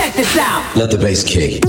Check this out. Let the bass kick.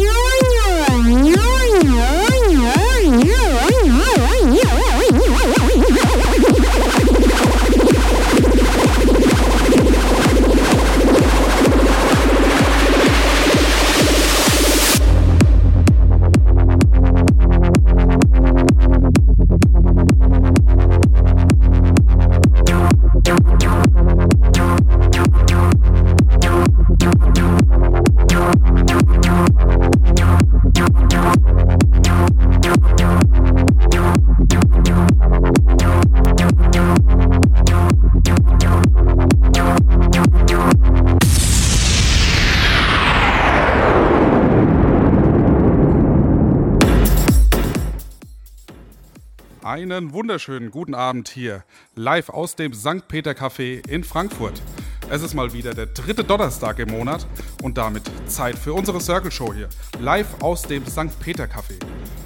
Einen wunderschönen guten Abend hier, live aus dem St. Peter Café in Frankfurt. Es ist mal wieder der dritte Donnerstag im Monat und damit Zeit für unsere Circle Show hier, live aus dem St. Peter Café.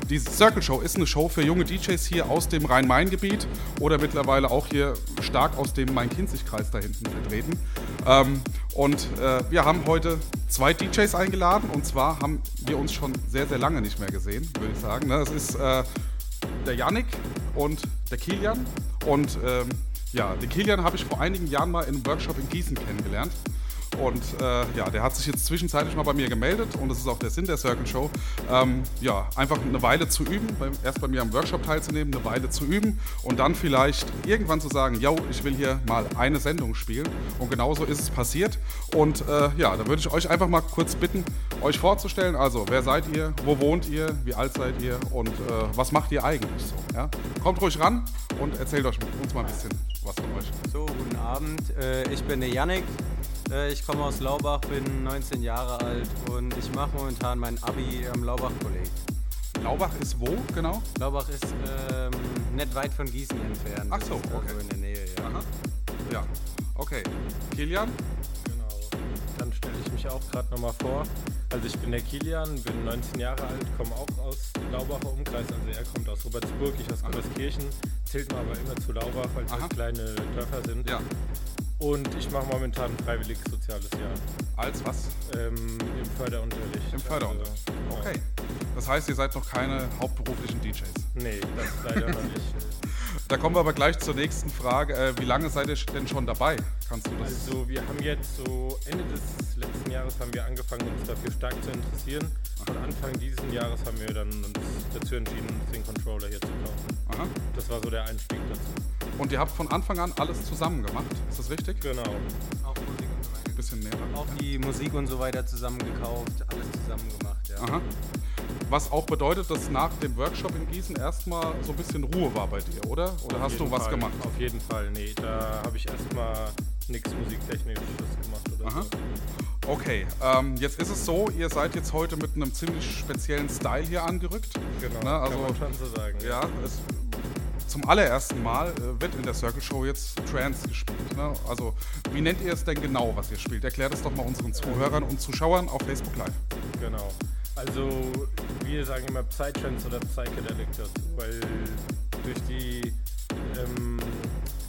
Die Circle Show ist eine Show für junge DJs hier aus dem Rhein-Main-Gebiet oder mittlerweile auch hier stark aus dem Main-Kinzig-Kreis da hinten vertreten. Ähm, und äh, wir haben heute zwei DJs eingeladen und zwar haben wir uns schon sehr, sehr lange nicht mehr gesehen, würde ich sagen. Ne? Ist äh, der Yannick und der Kilian. Und ähm, ja, den Kilian habe ich vor einigen Jahren mal in einem Workshop in Gießen kennengelernt. Und äh, ja, der hat sich jetzt zwischenzeitlich mal bei mir gemeldet und das ist auch der Sinn der Circle Show. Ähm, ja, einfach eine Weile zu üben, erst bei mir am Workshop teilzunehmen, eine Weile zu üben und dann vielleicht irgendwann zu sagen, yo, ich will hier mal eine Sendung spielen. Und genauso ist es passiert. Und äh, ja, da würde ich euch einfach mal kurz bitten, euch vorzustellen. Also, wer seid ihr? Wo wohnt ihr? Wie alt seid ihr? Und äh, was macht ihr eigentlich so? Ja? Kommt ruhig ran und erzählt euch uns mal ein bisschen was von euch. So, guten Abend. Äh, ich bin der Yannick. Äh, ich komme aus Laubach, bin 19 Jahre alt und ich mache momentan mein Abi am Laubach-Kolleg. Laubach ist wo genau? Laubach ist ähm, nicht weit von Gießen entfernt. Ach so, okay. In der Nähe, ja. Aha. Ja, okay. Kilian? Genau. Dann stelle ich mich auch gerade nochmal vor. Also ich bin der Kilian, bin 19 Jahre alt, komme auch aus Laubacher Umkreis. Also er kommt aus Robertsburg, ich aus Gummerskirchen. Zählt mir aber immer zu Laubach, weil es halt kleine Dörfer sind. Ja. Und ich mache momentan ein freiwilliges soziales Jahr Als was? ähm, im Förderunterricht. Im Förderunterricht. Also. Okay. Das heißt, ihr seid noch keine hauptberuflichen DJs. Nee, das leider noch nicht. Da kommen wir aber gleich zur nächsten Frage. Äh, wie lange seid ihr denn schon dabei? Kannst du das? Also wir haben jetzt so Ende des letzten Jahres haben wir angefangen uns dafür stark zu interessieren. Und Anfang dieses Jahres haben wir dann uns dazu entschieden, den Controller hier zu kaufen. Aha. Das war so der Einstieg dazu. Und ihr habt von Anfang an alles zusammen gemacht. Ist das richtig? Genau. Auch Musik und so weiter. Ein bisschen näher. Auch die Musik und so weiter zusammen gekauft, alles zusammen gemacht, ja. Aha. Was auch bedeutet, dass nach dem Workshop in Gießen erstmal so ein bisschen Ruhe war bei dir, oder? Oder Auf hast du was Fall. gemacht? Auf jeden Fall, nee. Da habe ich erstmal nichts Musiktechnisches gemacht oder Aha. so. Okay, ähm, jetzt ist es so, ihr seid jetzt heute mit einem ziemlich speziellen Style hier angerückt. Genau, Ne, also, kann man schon so sagen. Ja, es, zum allerersten Mal äh, wird in der Circle Show jetzt Trance gespielt. Ne? Also, wie nennt ihr es denn genau, was ihr spielt? Erklärt es doch mal unseren Zuhörern und Zuschauern auf Facebook Live. Genau. Also wir sagen immer Psytrance oder Psychedelic dazu, weil durch die ähm,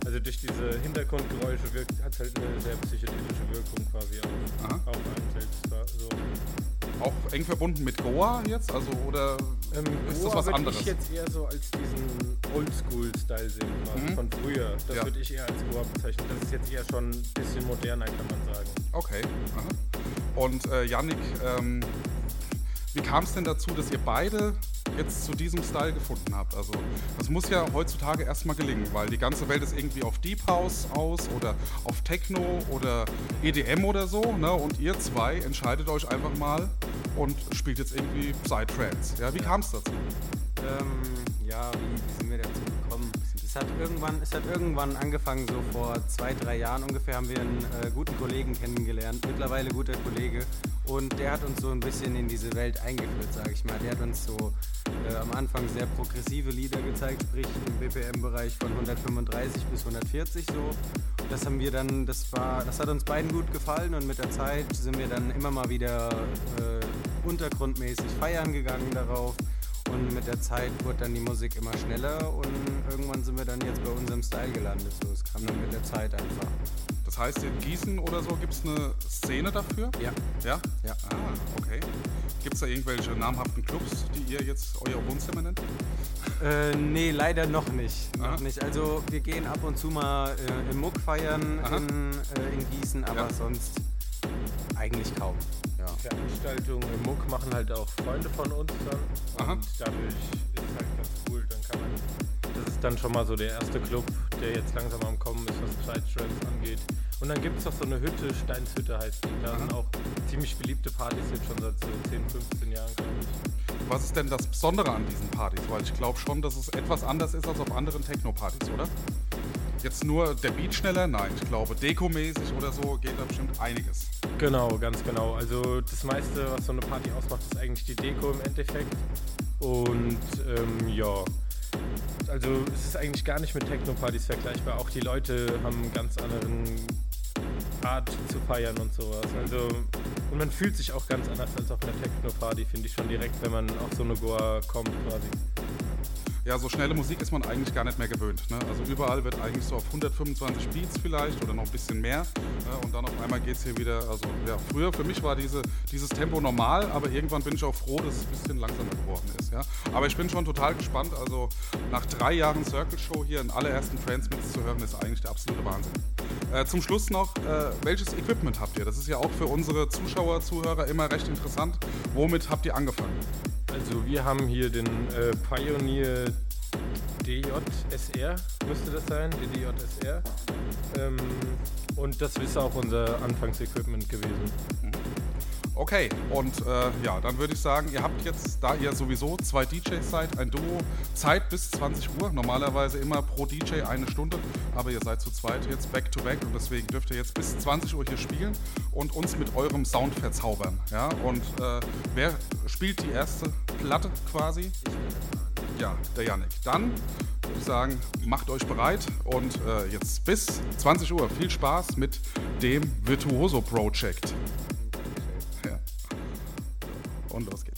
also durch diese Hintergrundgeräusche wirkt, hat halt eine sehr psychedelische Wirkung quasi auf, auf einen selbst. war So. Auch eng verbunden mit Goa jetzt? Also, oder Ähm, ist Goa das was anderes? ich jetzt eher so als diesen Oldschool-Style sehen, quasi Mhm. von früher. Das Ja. würde ich eher als Goa bezeichnen. Das ist jetzt eher schon ein bisschen moderner, kann man sagen. Okay. Aha. Und äh, Yannick, ähm, wie kam es denn dazu, dass ihr beide jetzt zu diesem Style gefunden habt? Also das muss ja heutzutage erstmal gelingen, weil die ganze Welt ist irgendwie auf Deep House aus oder auf Techno oder EDM oder so. Ne? Und ihr zwei entscheidet euch einfach mal und spielt jetzt irgendwie Psytrance. Ja, wie kam es dazu? Ähm, ja, wie, sind wir dazu hat, irgendwann, es hat irgendwann angefangen, so vor zwei, drei Jahren ungefähr haben wir einen äh, guten Kollegen kennengelernt, mittlerweile guter Kollege. Und der hat uns so ein bisschen in diese Welt eingeführt, sage ich mal. Der hat uns so äh, am Anfang sehr progressive Lieder gezeigt, sprich im BPM-Bereich von 135 bis 140 so. Das haben wir dann, das war, das hat uns beiden gut gefallen und mit der Zeit sind wir dann immer mal wieder äh, untergrundmäßig feiern gegangen darauf. Und mit der Zeit wurde dann die Musik immer schneller und irgendwann sind wir dann jetzt bei unserem Style gelandet. So, es kam dann mit der Zeit einfach. Das heißt, in Gießen oder so gibt es eine Szene dafür? Ja. Ja? Ja. Ah, okay. Gibt es da irgendwelche namhaften Clubs, die ihr jetzt euer Wohnzimmer nennt? Äh, nee, leider noch nicht. Aha. Noch nicht. Also wir gehen ab und zu mal äh, im Muck feiern in, äh, in Gießen, aber Ja. sonst eigentlich kaum. Ja. Veranstaltungen im Muck machen halt auch Freunde von uns dann. Aha. Und dadurch ist halt ganz cool. Dann kann man. Das ist dann schon mal so der erste Club, der jetzt langsam am Kommen ist, was Psytrance angeht. Und dann gibt es noch so eine Hütte, Steinshütte heißt die. Da sind auch ziemlich beliebte Partys jetzt schon seit so 10, 15 Jahren, glaube ich. Was ist denn das Besondere an diesen Partys? Weil ich glaube schon, dass es etwas anders ist als auf anderen Techno-Partys, oder? Jetzt nur der Beat schneller? Nein, ich glaube, dekomäßig oder so geht da bestimmt einiges. Genau, ganz genau. Also das meiste, was so eine Party ausmacht, ist eigentlich die Deko im Endeffekt. Und ähm, ja, also es ist eigentlich gar nicht mit Techno-Partys vergleichbar. Auch die Leute haben einen ganz anderen Art zu feiern und sowas. Also und man fühlt sich auch ganz anders als auf einer Techno-Party, finde ich schon direkt, wenn man auf so eine Goa kommt quasi. Ja, so schnelle Musik ist man eigentlich gar nicht mehr gewöhnt. Ne? Also überall wird eigentlich so auf 125 Beats vielleicht oder noch ein bisschen mehr. Ne? Und dann auf einmal geht es hier wieder. Also ja, früher für mich war diese, dieses Tempo normal, aber irgendwann bin ich auch froh, dass es ein bisschen langsamer geworden ist. Ja? Aber ich bin schon total gespannt. Also nach drei Jahren Circle Show hier einen allerersten Transmix zu hören, ist eigentlich der absolute Wahnsinn. Äh, zum Schluss noch, äh, welches Equipment habt ihr? Das ist ja auch für unsere Zuschauer, Zuhörer immer recht interessant. Womit habt ihr angefangen? Also wir haben hier den äh, Pioneer DJSR, müsste das sein, der DJSR. Ähm, und das ist auch unser Anfangsequipment gewesen. Okay, und äh, ja, dann würde ich sagen, ihr habt jetzt, da ihr sowieso zwei DJs seid, ein Duo, Zeit bis 20 Uhr. Normalerweise immer pro DJ eine Stunde, aber ihr seid zu zweit jetzt back to back und deswegen dürft ihr jetzt bis 20 Uhr hier spielen und uns mit eurem Sound verzaubern. Ja, und äh, wer spielt die erste Platte quasi? Ja, der Yannick. Dann würde ich sagen, macht euch bereit und äh, jetzt bis 20 Uhr viel Spaß mit dem Virtuoso Project. Und los geht's.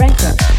Cafe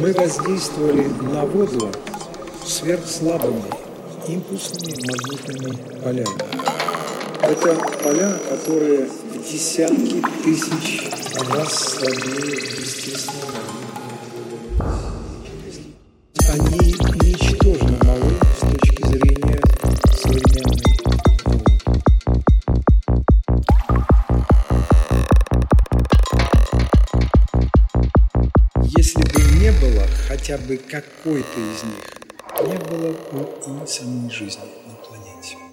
мы воздействовали на воду сверхслабыми импульсными магнитными полями. Это поля, которые десятки тысяч раз слабее естественного какой-то из них не было у и самой жизни на планете.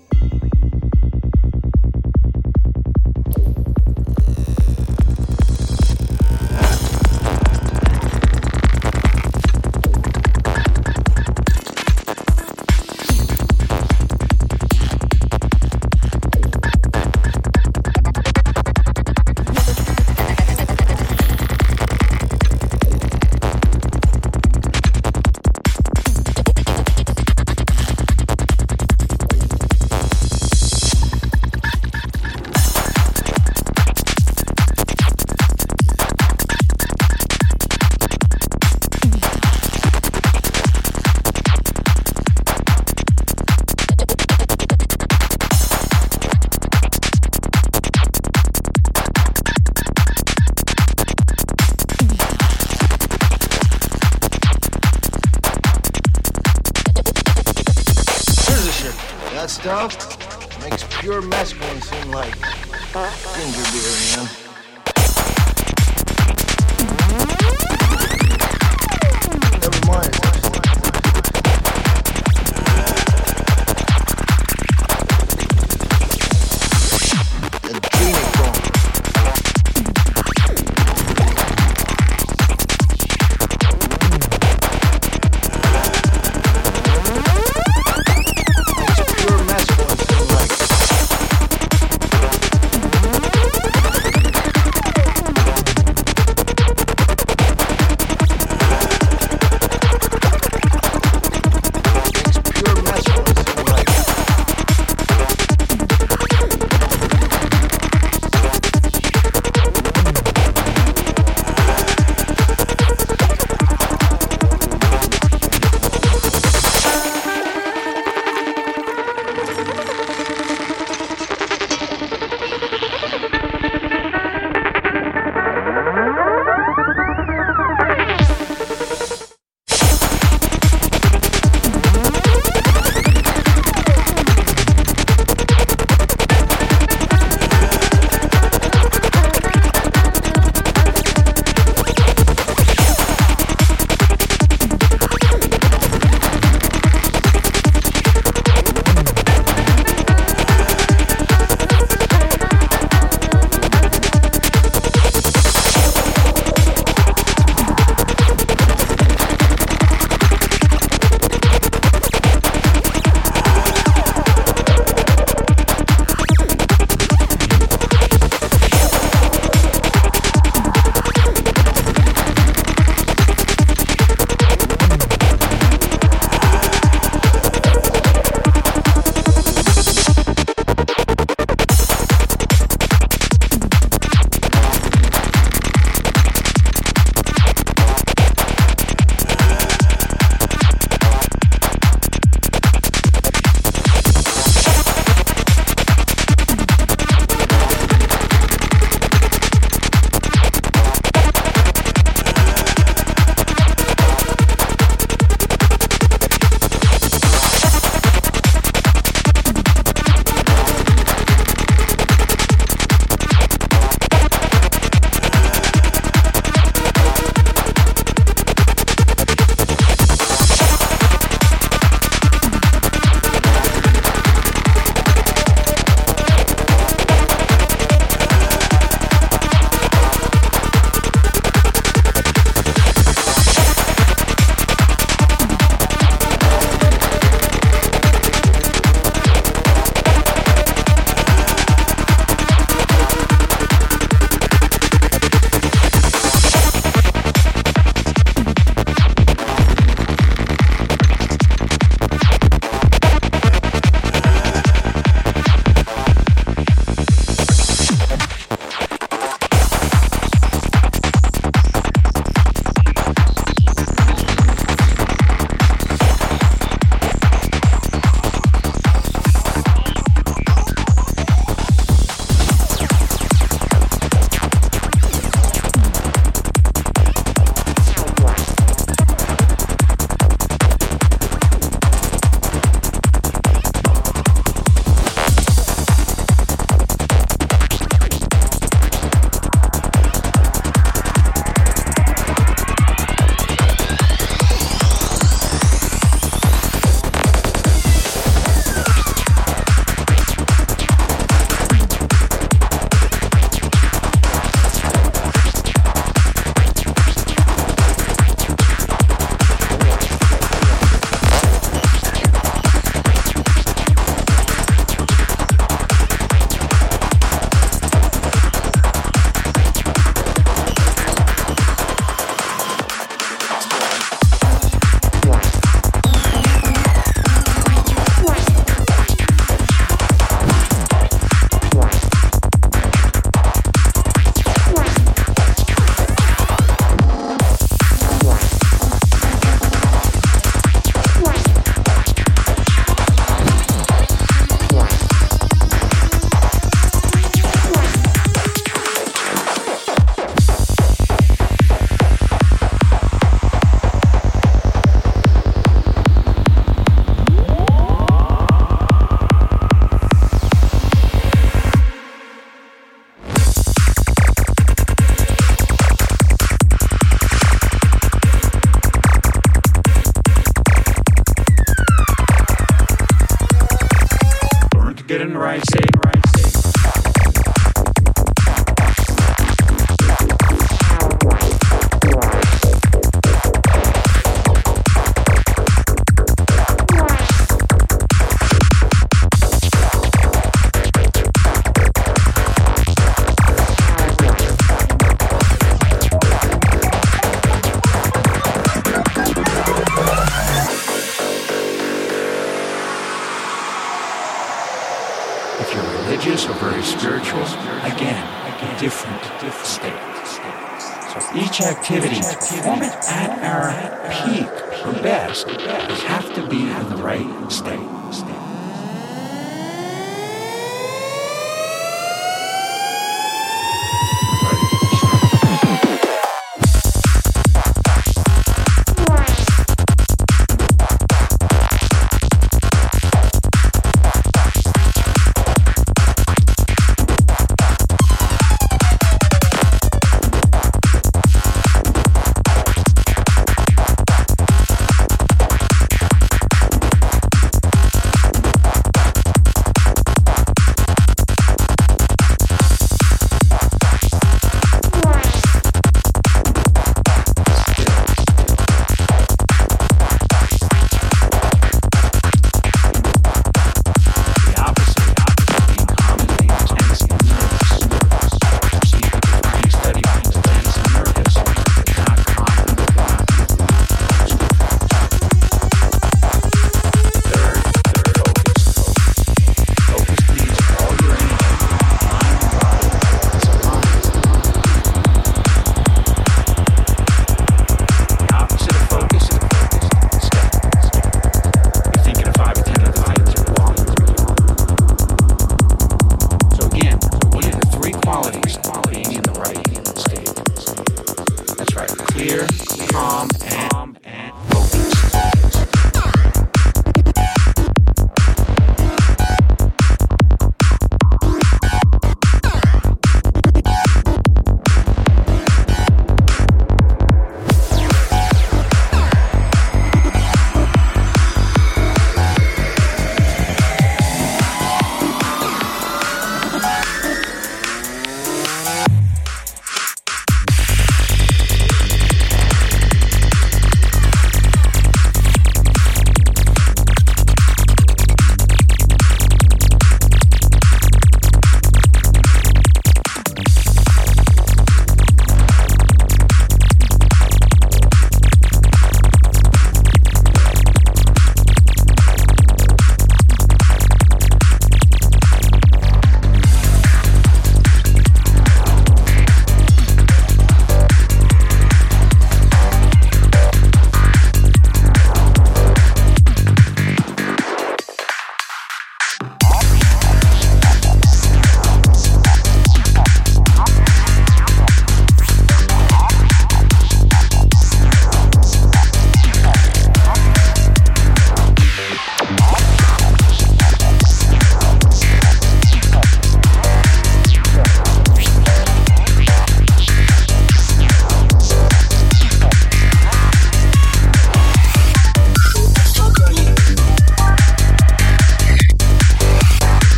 Perform at our peak or best, we have to be in the right state.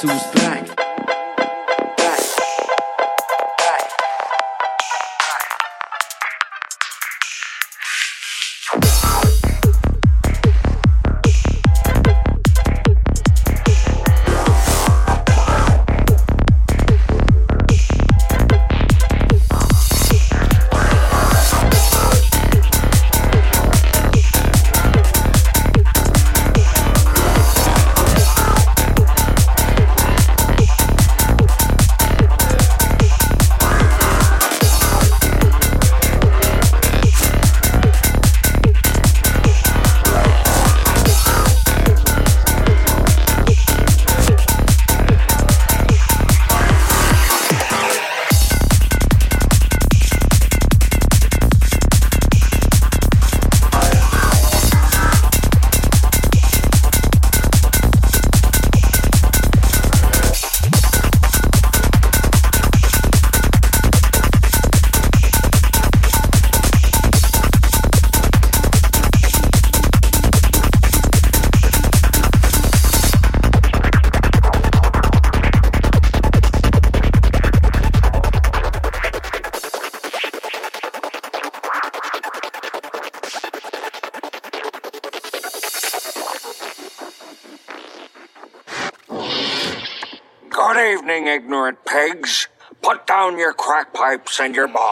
sous I send your body.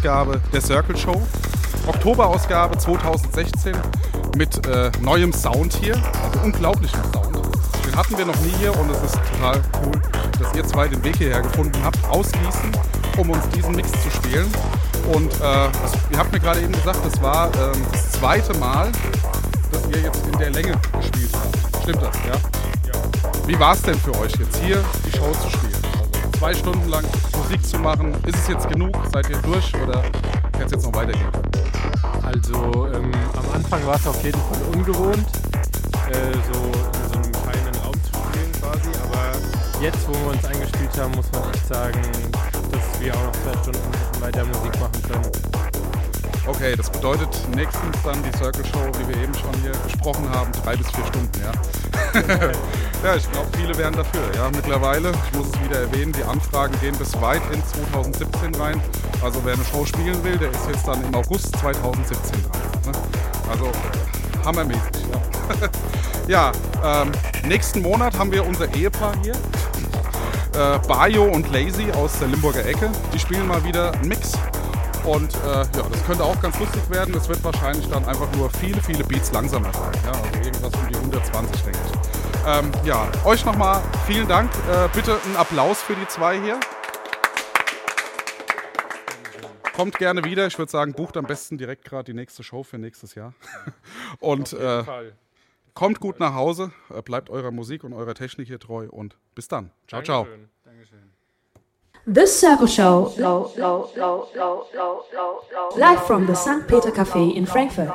Ausgabe der Circle Show. Oktoberausgabe 2016 mit äh, neuem Sound hier, also unglaublichem Sound. Den hatten wir noch nie hier und es ist total cool, dass ihr zwei den Weg hierher gefunden habt, aus Gießen, um uns diesen Mix zu spielen. Und äh, das, ihr habt mir gerade eben gesagt, das war ähm, das zweite Mal, dass ihr jetzt in der Länge gespielt habt. Stimmt das? Ja. Wie war es denn für euch jetzt hier die Show zu spielen? Zwei Stunden lang Musik zu machen. Ist es jetzt genug? Seid ihr durch oder kann es jetzt noch weitergehen? Also ähm, am Anfang war es auf jeden Fall ungewohnt, äh, so in so einem kleinen Raum zu spielen quasi, aber jetzt, wo wir uns eingespielt haben, muss man echt sagen, dass wir auch noch zwei Stunden weiter Musik machen können. Okay, das bedeutet nächstens dann die Circle Show, wie wir eben schon hier gesprochen haben, drei bis vier Stunden, ja. ja, ich glaube, viele wären dafür, ja. Mittlerweile, ich muss es wieder erwähnen, die Anfragen gehen bis weit in 2017 rein. Also wer eine Show spielen will, der ist jetzt dann im August 2017 dran. Ne? Also hammermäßig, ja. ja, ähm, nächsten Monat haben wir unser Ehepaar hier. Äh, Bayo und Lazy aus der Limburger Ecke. Die spielen mal wieder einen Mix. Und äh, ja, das könnte auch ganz lustig werden. Das wird wahrscheinlich dann einfach nur viele, viele Beats langsamer sein. Ja, also irgendwas um die 120, denke ich. Ähm, ja, euch nochmal vielen Dank. Äh, bitte einen Applaus für die zwei hier. Kommt gerne wieder. Ich würde sagen, bucht am besten direkt gerade die nächste Show für nächstes Jahr. Und äh, kommt gut nach Hause, äh, bleibt eurer Musik und eurer Technik hier treu und bis dann. Ciao, ciao. The Circle Show, live from the St. Peter Cafe in Frankfurt.